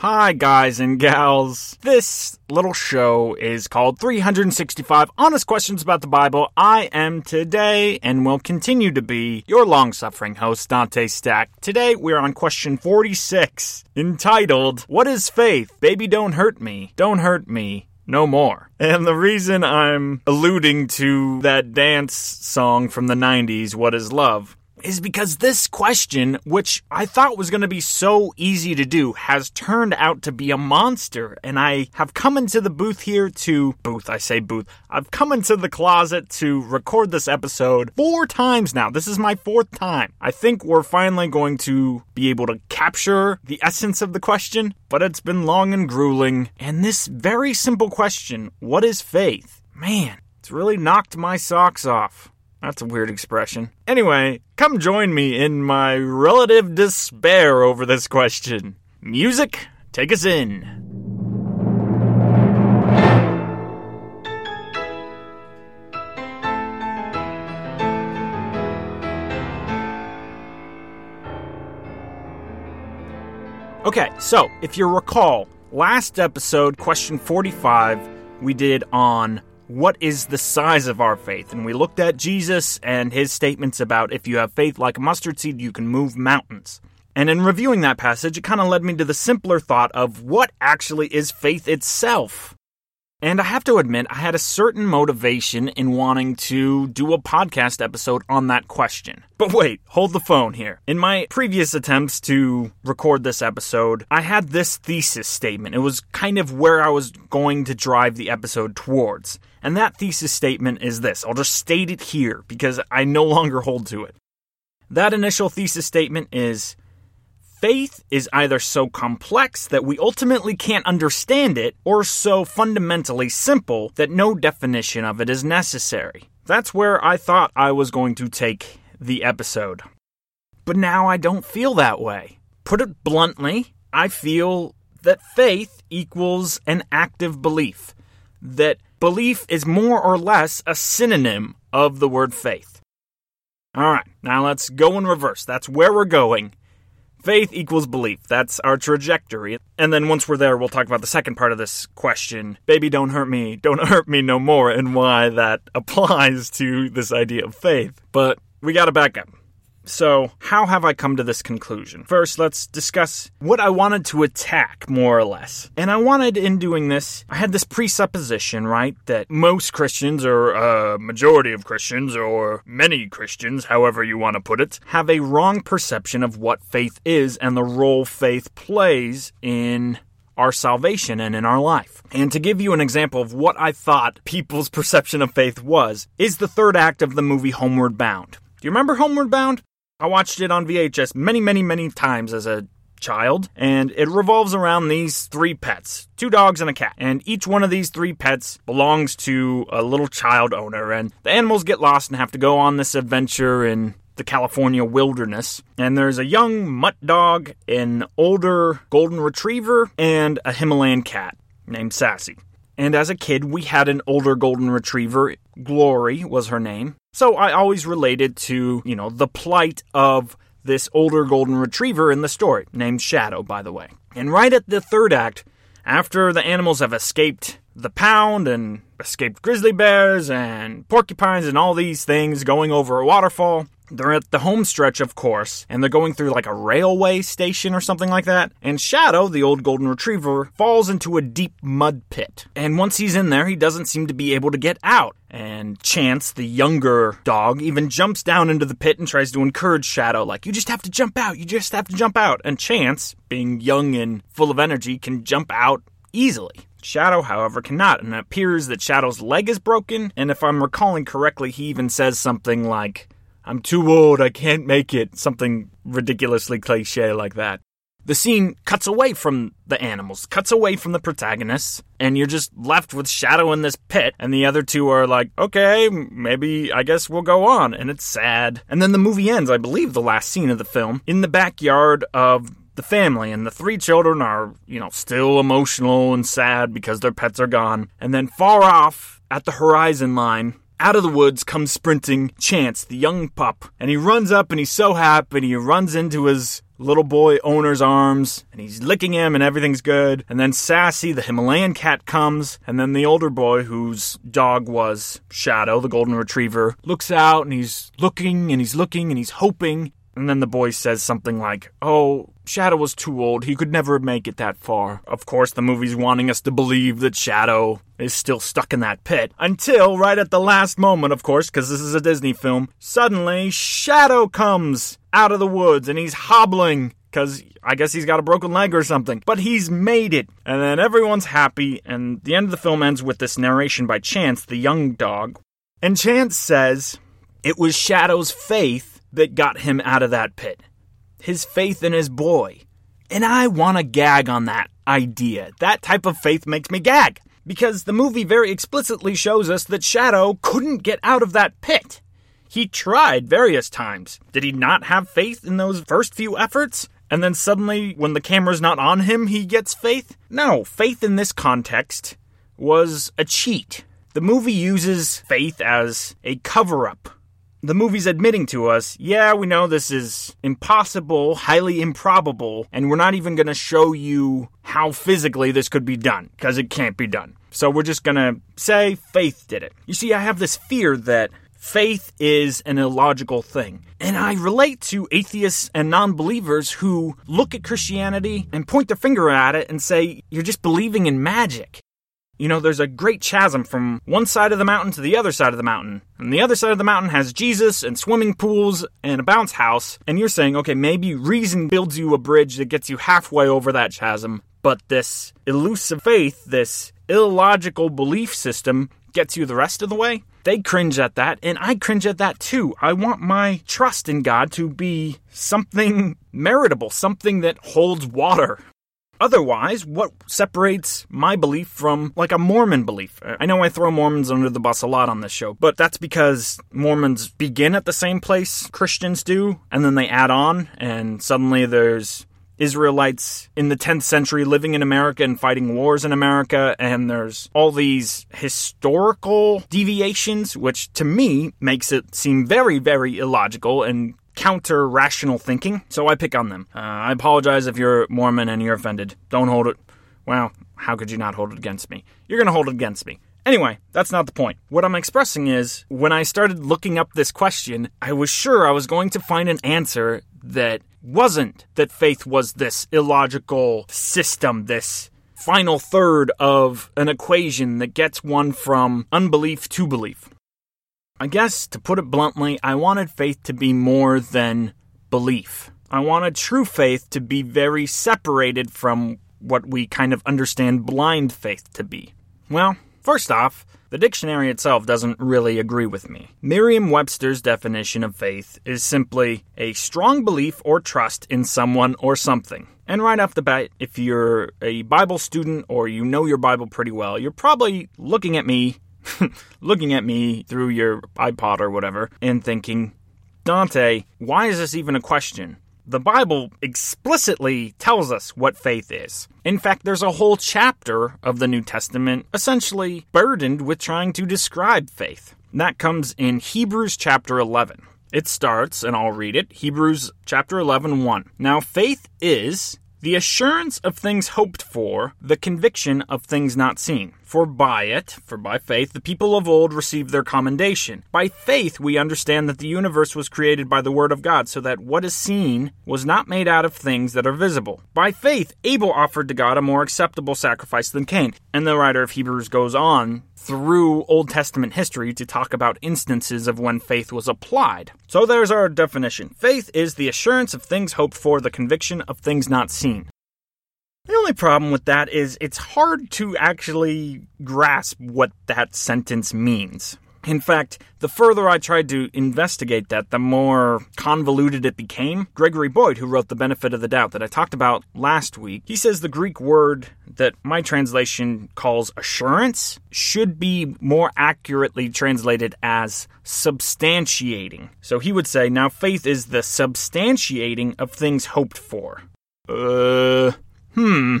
Hi, guys and gals. This little show is called 365 Honest Questions About the Bible. I am today and will continue to be your long suffering host, Dante Stack. Today we're on question 46, entitled, What is Faith? Baby, don't hurt me. Don't hurt me. No more. And the reason I'm alluding to that dance song from the 90s, What is Love, is because this question, which I thought was going to be so easy to do, has turned out to be a monster. And I have come into the booth here to, booth, I say booth, I've come into the closet to record this episode four times now. This is my fourth time. I think we're finally going to be able to capture the essence of the question, but it's been long and grueling. And this very simple question, what is faith? Man, it's really knocked my socks off. That's a weird expression. Anyway, come join me in my relative despair over this question. Music, take us in. Okay, so if you recall, last episode, question 45, we did on what is the size of our faith? And we looked at Jesus and his statements about if you have faith like a mustard seed, you can move mountains. And in reviewing that passage, it kind of led me to the simpler thought of what actually is faith itself. And I have to admit, I had a certain motivation in wanting to do a podcast episode on that question. But wait, hold the phone here. In my previous attempts to record this episode, I had this thesis statement. It was kind of where I was going to drive the episode towards. And that thesis statement is this I'll just state it here because I no longer hold to it. That initial thesis statement is faith is either so complex that we ultimately can't understand it, or so fundamentally simple that no definition of it is necessary. That's where I thought I was going to take the episode. But now I don't feel that way. Put it bluntly, I feel that faith equals an active belief, that belief is more or less a synonym of the word faith. All right, now let's go in reverse. That's where we're going. Faith equals belief. That's our trajectory. And then once we're there, we'll talk about the second part of this question Baby, don't hurt me, don't hurt me no more, and why that applies to this idea of faith. But we gotta back up. So, how have I come to this conclusion? First, let's discuss what I wanted to attack, more or less. And I wanted, in doing this, I had this presupposition, right, that most Christians, or a majority of Christians, or many Christians, however you want to put it, have a wrong perception of what faith is and the role faith plays in our salvation and in our life. And to give you an example of what I thought people's perception of faith was, is the third act of the movie Homeward Bound. Do you remember Homeward Bound? I watched it on VHS many, many, many times as a child, and it revolves around these three pets two dogs and a cat. And each one of these three pets belongs to a little child owner, and the animals get lost and have to go on this adventure in the California wilderness. And there's a young mutt dog, an older golden retriever, and a Himalayan cat named Sassy. And as a kid, we had an older golden retriever. Glory was her name. So I always related to, you know, the plight of this older golden retriever in the story, named Shadow, by the way. And right at the third act, after the animals have escaped the pound and escaped grizzly bears and porcupines and all these things going over a waterfall, they're at the home stretch, of course, and they're going through like a railway station or something like that. And Shadow, the old golden retriever, falls into a deep mud pit. And once he's in there, he doesn't seem to be able to get out. And Chance, the younger dog, even jumps down into the pit and tries to encourage Shadow, like, you just have to jump out, you just have to jump out. And Chance, being young and full of energy, can jump out easily. Shadow, however, cannot, and it appears that Shadow's leg is broken, and if I'm recalling correctly, he even says something like, I'm too old, I can't make it. Something ridiculously cliche like that. The scene cuts away from the animals, cuts away from the protagonists, and you're just left with Shadow in this pit, and the other two are like, okay, maybe I guess we'll go on, and it's sad. And then the movie ends, I believe the last scene of the film, in the backyard of the family, and the three children are, you know, still emotional and sad because their pets are gone. And then far off at the horizon line, out of the woods comes sprinting Chance, the young pup, and he runs up and he's so happy and he runs into his little boy owner's arms and he's licking him and everything's good. And then Sassy, the Himalayan cat, comes, and then the older boy, whose dog was Shadow, the golden retriever, looks out and he's looking and he's looking and he's hoping. And then the boy says something like, Oh, Shadow was too old. He could never make it that far. Of course, the movie's wanting us to believe that Shadow is still stuck in that pit. Until, right at the last moment, of course, because this is a Disney film, suddenly Shadow comes out of the woods and he's hobbling because I guess he's got a broken leg or something. But he's made it. And then everyone's happy, and the end of the film ends with this narration by Chance, the young dog. And Chance says, It was Shadow's faith that got him out of that pit his faith in his boy. And I want to gag on that idea. That type of faith makes me gag. Because the movie very explicitly shows us that Shadow couldn't get out of that pit. He tried various times. Did he not have faith in those first few efforts? And then suddenly, when the camera's not on him, he gets faith? No, faith in this context was a cheat. The movie uses faith as a cover up the movie's admitting to us, yeah, we know this is impossible, highly improbable, and we're not even going to show you how physically this could be done, because it can't be done. So we're just going to say faith did it. You see, I have this fear that faith is an illogical thing. And I relate to atheists and non believers who look at Christianity and point their finger at it and say, you're just believing in magic you know, there's a great chasm from one side of the mountain to the other side of the mountain. And the other side of the mountain has Jesus and swimming pools and a bounce house. And you're saying, okay, maybe reason builds you a bridge that gets you halfway over that chasm. But this elusive faith, this illogical belief system, gets you the rest of the way. They cringe at that, and I cringe at that too. I want my trust in God to be something meritable, something that holds water. Otherwise, what separates my belief from like a Mormon belief? I know I throw Mormons under the bus a lot on this show, but that's because Mormons begin at the same place Christians do, and then they add on, and suddenly there's Israelites in the 10th century living in America and fighting wars in America, and there's all these historical deviations, which to me makes it seem very, very illogical and counter rational thinking, so I pick on them. Uh, I apologize if you're Mormon and you're offended. Don't hold it. Well, how could you not hold it against me? You're going to hold it against me. Anyway, that's not the point. What I'm expressing is when I started looking up this question, I was sure I was going to find an answer that wasn't that faith was this illogical system, this final third of an equation that gets one from unbelief to belief. I guess, to put it bluntly, I wanted faith to be more than belief. I wanted true faith to be very separated from what we kind of understand blind faith to be. Well, first off, the dictionary itself doesn't really agree with me. Merriam Webster's definition of faith is simply a strong belief or trust in someone or something. And right off the bat, if you're a Bible student or you know your Bible pretty well, you're probably looking at me looking at me through your iPod or whatever and thinking, Dante, why is this even a question? The Bible explicitly tells us what faith is. In fact, there's a whole chapter of the New Testament essentially burdened with trying to describe faith. That comes in Hebrews chapter 11. It starts, and I'll read it Hebrews chapter 11, 1. Now, faith is the assurance of things hoped for, the conviction of things not seen. For by it, for by faith, the people of old received their commendation. By faith, we understand that the universe was created by the Word of God, so that what is seen was not made out of things that are visible. By faith, Abel offered to God a more acceptable sacrifice than Cain. And the writer of Hebrews goes on through Old Testament history to talk about instances of when faith was applied. So there's our definition faith is the assurance of things hoped for, the conviction of things not seen. The only problem with that is it's hard to actually grasp what that sentence means. In fact, the further I tried to investigate that, the more convoluted it became. Gregory Boyd, who wrote The Benefit of the Doubt that I talked about last week, he says the Greek word that my translation calls assurance should be more accurately translated as substantiating. So he would say, now faith is the substantiating of things hoped for. Uh, hmm.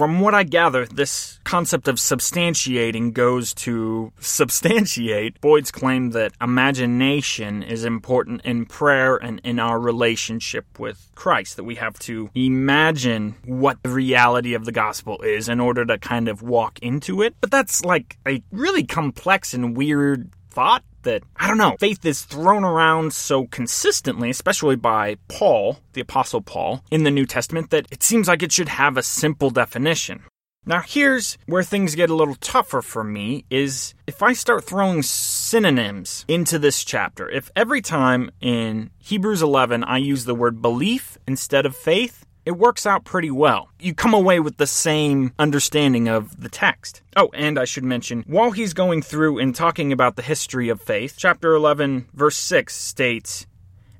From what I gather, this concept of substantiating goes to substantiate Boyd's claim that imagination is important in prayer and in our relationship with Christ, that we have to imagine what the reality of the gospel is in order to kind of walk into it. But that's like a really complex and weird thought that, I don't know, faith is thrown around so consistently, especially by Paul, the Apostle Paul, in the New Testament, that it seems like it should have a simple definition. Now, here's where things get a little tougher for me is if I start throwing synonyms into this chapter. If every time in Hebrews 11 I use the word belief instead of faith, it works out pretty well. You come away with the same understanding of the text. Oh, and I should mention, while he's going through and talking about the history of faith, chapter 11, verse 6 states,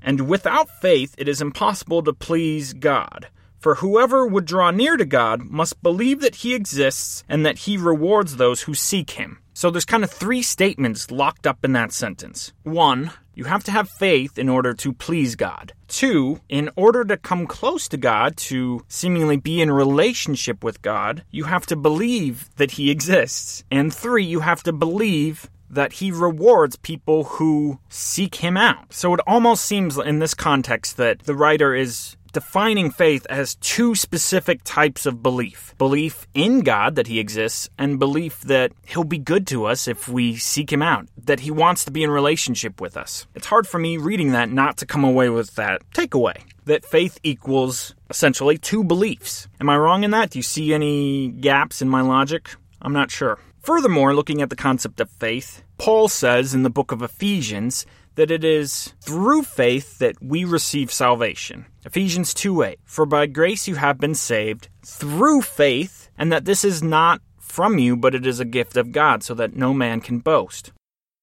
And without faith it is impossible to please God. For whoever would draw near to God must believe that he exists and that he rewards those who seek him. So there's kind of three statements locked up in that sentence. One, you have to have faith in order to please God. Two, in order to come close to God, to seemingly be in relationship with God, you have to believe that He exists. And three, you have to believe that he rewards people who seek him out. So it almost seems in this context that the writer is defining faith as two specific types of belief belief in God that He exists, and belief that He'll be good to us if we seek Him out, that He wants to be in relationship with us. It's hard for me reading that not to come away with that takeaway that faith equals essentially two beliefs. Am I wrong in that? Do you see any gaps in my logic? I'm not sure. Furthermore, looking at the concept of faith, Paul says in the book of Ephesians that it is through faith that we receive salvation. Ephesians 2 8. For by grace you have been saved through faith, and that this is not from you, but it is a gift of God, so that no man can boast.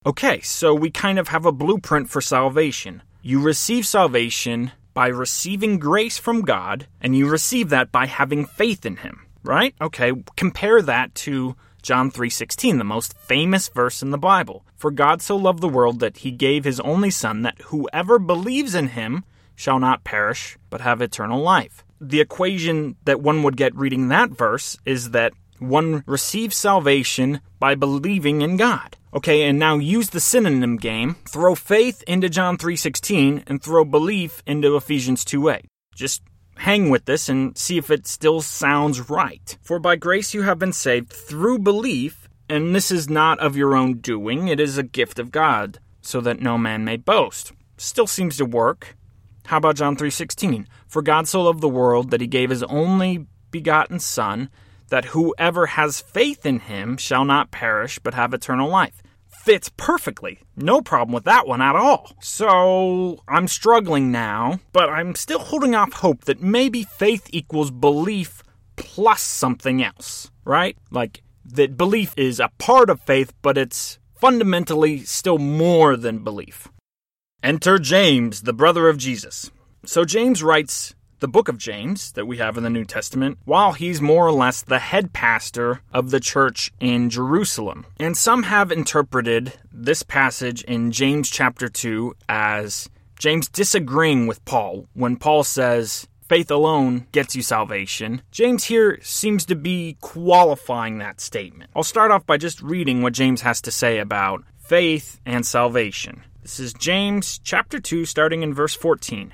Okay, so we kind of have a blueprint for salvation. You receive salvation by receiving grace from God, and you receive that by having faith in Him, right? Okay, compare that to John 3:16, the most famous verse in the Bible. For God so loved the world that he gave his only son that whoever believes in him shall not perish but have eternal life. The equation that one would get reading that verse is that one receives salvation by believing in God. Okay, and now use the synonym game. Throw faith into John 3:16 and throw belief into Ephesians 2:8. Just hang with this and see if it still sounds right. For by grace you have been saved through belief, and this is not of your own doing, it is a gift of God, so that no man may boast. Still seems to work. How about John 3:16? For God so loved the world that he gave his only begotten son that whoever has faith in him shall not perish but have eternal life fits perfectly. No problem with that one at all. So I'm struggling now, but I'm still holding off hope that maybe faith equals belief plus something else, right? Like that belief is a part of faith, but it's fundamentally still more than belief. Enter James, the brother of Jesus. So James writes the book of James that we have in the New Testament, while he's more or less the head pastor of the church in Jerusalem. And some have interpreted this passage in James chapter 2 as James disagreeing with Paul when Paul says, faith alone gets you salvation. James here seems to be qualifying that statement. I'll start off by just reading what James has to say about faith and salvation. This is James chapter 2, starting in verse 14.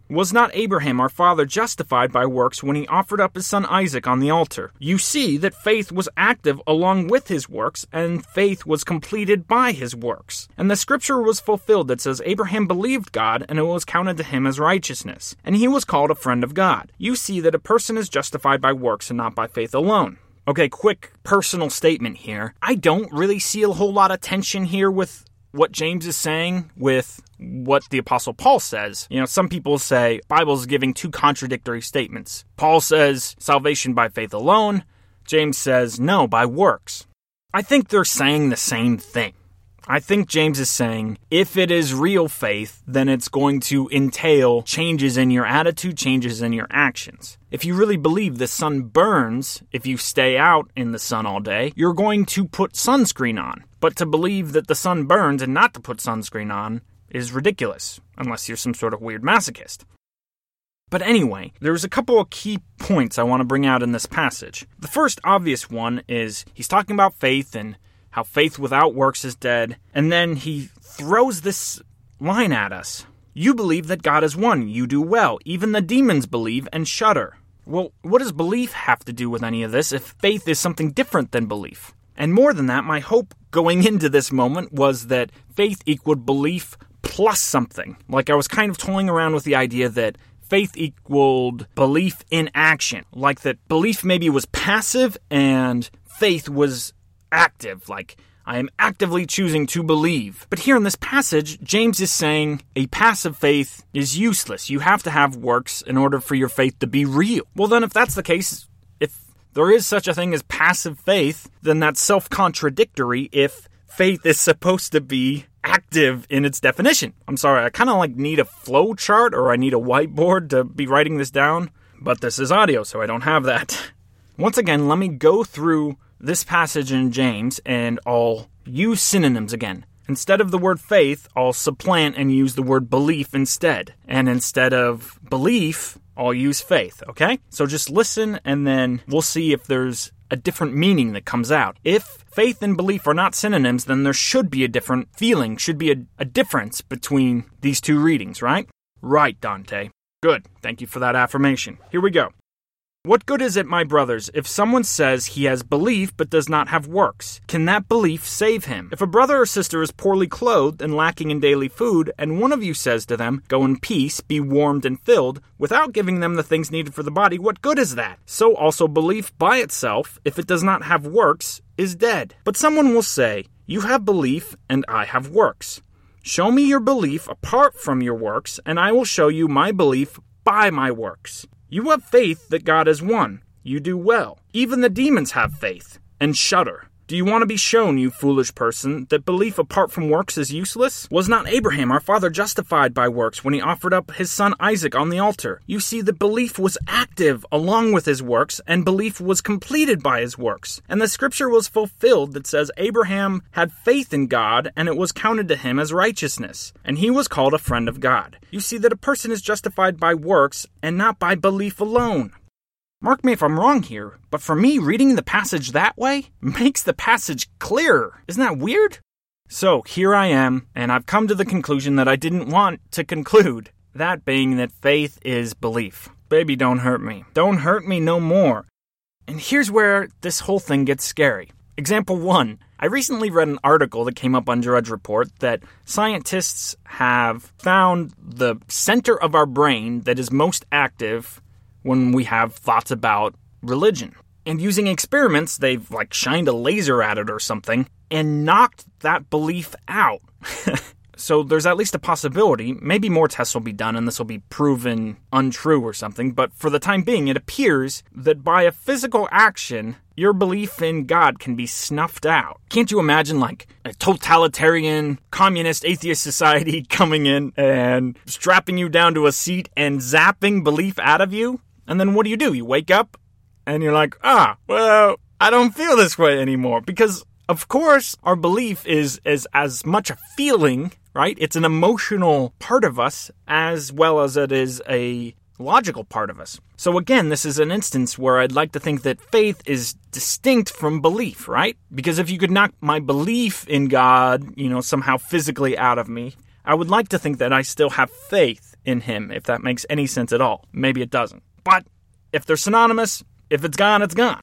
Was not Abraham our father justified by works when he offered up his son Isaac on the altar? You see that faith was active along with his works, and faith was completed by his works. And the scripture was fulfilled that says, Abraham believed God, and it was counted to him as righteousness. And he was called a friend of God. You see that a person is justified by works and not by faith alone. Okay, quick personal statement here. I don't really see a whole lot of tension here with what James is saying with what the apostle Paul says. You know, some people say Bible's giving two contradictory statements. Paul says salvation by faith alone. James says no, by works. I think they're saying the same thing. I think James is saying if it is real faith, then it's going to entail changes in your attitude, changes in your actions. If you really believe the sun burns if you stay out in the sun all day, you're going to put sunscreen on. But to believe that the sun burns and not to put sunscreen on is ridiculous, unless you're some sort of weird masochist. But anyway, there's a couple of key points I want to bring out in this passage. The first obvious one is he's talking about faith and how faith without works is dead. And then he throws this line at us You believe that God is one. You do well. Even the demons believe and shudder. Well, what does belief have to do with any of this if faith is something different than belief? And more than that, my hope going into this moment was that faith equaled belief plus something. Like I was kind of toying around with the idea that faith equaled belief in action. Like that belief maybe was passive and faith was active, like I am actively choosing to believe. But here in this passage, James is saying a passive faith is useless. You have to have works in order for your faith to be real. Well, then, if that's the case, if there is such a thing as passive faith, then that's self contradictory if faith is supposed to be active in its definition. I'm sorry, I kind of like need a flow chart or I need a whiteboard to be writing this down, but this is audio, so I don't have that. Once again, let me go through this passage in James and I'll use synonyms again. Instead of the word faith, I'll supplant and use the word belief instead. And instead of belief, I'll use faith, okay? So just listen and then we'll see if there's a different meaning that comes out. If faith and belief are not synonyms, then there should be a different feeling, should be a, a difference between these two readings, right? Right, Dante. Good. Thank you for that affirmation. Here we go. What good is it, my brothers, if someone says he has belief but does not have works? Can that belief save him? If a brother or sister is poorly clothed and lacking in daily food, and one of you says to them, Go in peace, be warmed and filled, without giving them the things needed for the body, what good is that? So also belief by itself, if it does not have works, is dead. But someone will say, You have belief, and I have works. Show me your belief apart from your works, and I will show you my belief by my works. You have faith that God is one. You do well. Even the demons have faith and shudder. Do you want to be shown, you foolish person, that belief apart from works is useless? Was not Abraham, our father, justified by works when he offered up his son Isaac on the altar? You see the belief was active along with his works, and belief was completed by his works. And the scripture was fulfilled that says Abraham had faith in God, and it was counted to him as righteousness, and he was called a friend of God. You see that a person is justified by works and not by belief alone. Mark me if I'm wrong here, but for me, reading the passage that way makes the passage clearer. Isn't that weird? So here I am, and I've come to the conclusion that I didn't want to conclude. That being that faith is belief. Baby, don't hurt me. Don't hurt me no more. And here's where this whole thing gets scary. Example one I recently read an article that came up on Drudge Report that scientists have found the center of our brain that is most active when we have thoughts about religion. And using experiments, they've like shined a laser at it or something and knocked that belief out. so there's at least a possibility. Maybe more tests will be done and this will be proven untrue or something. But for the time being, it appears that by a physical action, your belief in God can be snuffed out. Can't you imagine like a totalitarian, communist, atheist society coming in and strapping you down to a seat and zapping belief out of you? And then what do you do? You wake up and you're like, ah, well, I don't feel this way anymore. Because, of course, our belief is, is as much a feeling, right? It's an emotional part of us as well as it is a logical part of us. So, again, this is an instance where I'd like to think that faith is distinct from belief, right? Because if you could knock my belief in God, you know, somehow physically out of me, I would like to think that I still have faith in Him, if that makes any sense at all. Maybe it doesn't. But if they're synonymous, if it's gone, it's gone.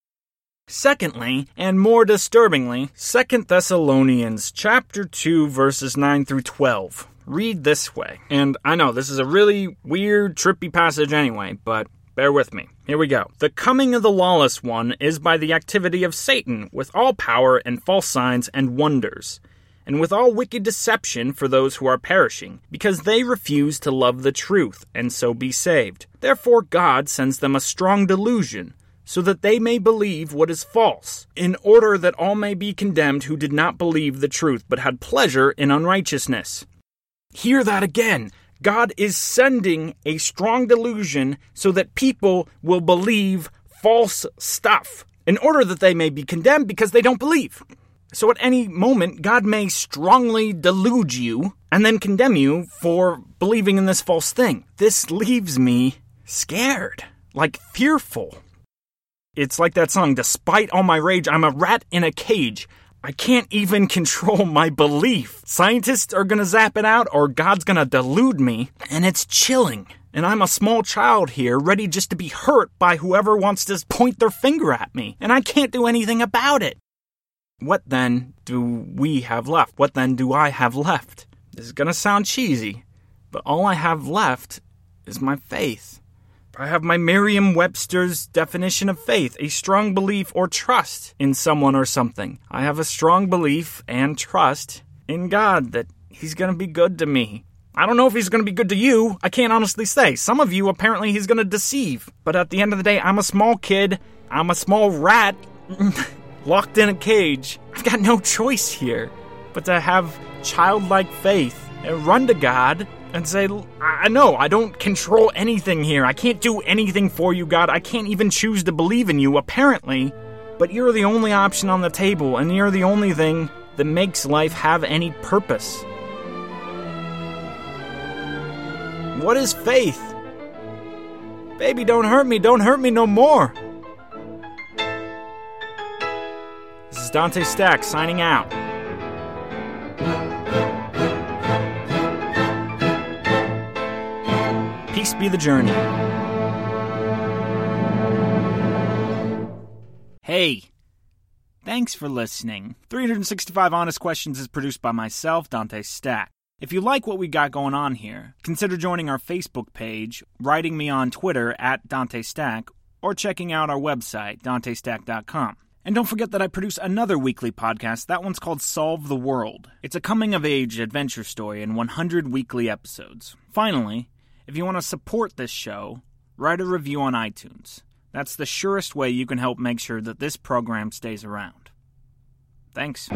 Secondly, and more disturbingly, 2 Thessalonians chapter 2 verses 9 through 12 read this way. And I know this is a really weird, trippy passage anyway, but bear with me. Here we go. The coming of the lawless one is by the activity of Satan with all power and false signs and wonders and with all wicked deception for those who are perishing, because they refuse to love the truth and so be saved. Therefore, God sends them a strong delusion, so that they may believe what is false, in order that all may be condemned who did not believe the truth but had pleasure in unrighteousness. Hear that again. God is sending a strong delusion so that people will believe false stuff in order that they may be condemned because they don't believe. So at any moment, God may strongly delude you and then condemn you for believing in this false thing. This leaves me scared, like fearful. It's like that song, Despite All My Rage, I'm a rat in a cage. I can't even control my belief. Scientists are gonna zap it out, or God's gonna delude me, and it's chilling. And I'm a small child here, ready just to be hurt by whoever wants to point their finger at me, and I can't do anything about it. What then do we have left? What then do I have left? This is gonna sound cheesy, but all I have left is my faith. I have my Merriam Webster's definition of faith a strong belief or trust in someone or something. I have a strong belief and trust in God that He's going to be good to me. I don't know if He's going to be good to you. I can't honestly say. Some of you, apparently, He's going to deceive. But at the end of the day, I'm a small kid. I'm a small rat locked in a cage. I've got no choice here but to have childlike faith and run to God and say, I know, I don't control anything here. I can't do anything for you, God. I can't even choose to believe in you, apparently. But you're the only option on the table, and you're the only thing that makes life have any purpose. What is faith? Baby, don't hurt me. Don't hurt me no more. Is Dante Stack signing out. Peace be the journey. Hey, thanks for listening. 365 Honest Questions is produced by myself, Dante Stack. If you like what we got going on here, consider joining our Facebook page, writing me on Twitter at Dante Stack, or checking out our website, dantestack.com. And don't forget that I produce another weekly podcast. That one's called Solve the World. It's a coming of age adventure story in 100 weekly episodes. Finally, if you want to support this show, write a review on iTunes. That's the surest way you can help make sure that this program stays around. Thanks.